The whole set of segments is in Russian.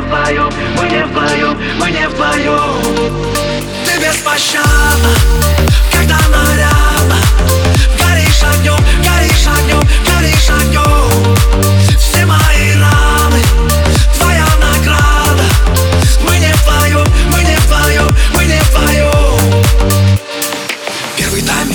вдвоем, мы не вдвоем, мы не вдвоем Ты беспощадна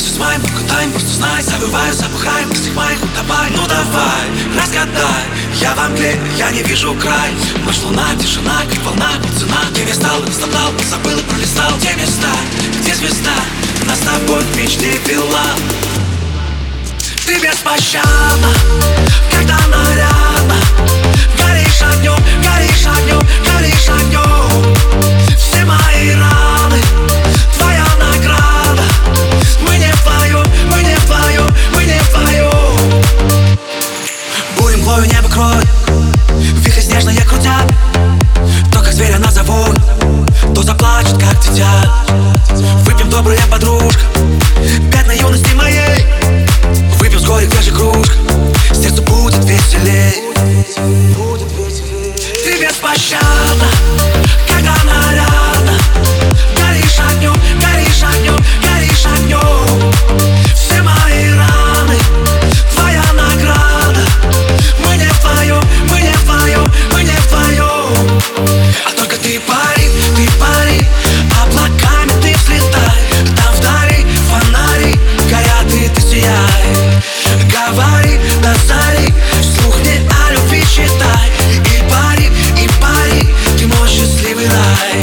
всю с маем Покутаем, просто знай, забываю, забухаем Ты всех моих утопай, ну давай, разгадай Я вам мгле, я не вижу край Ночь, луна, тишина, как волна, как цена Где я стал, страдал, забыл и пролистал Где места, где звезда Нас с тобой в мечте вела Ты без пощады, когда нарядно, Горишь огнем feeling.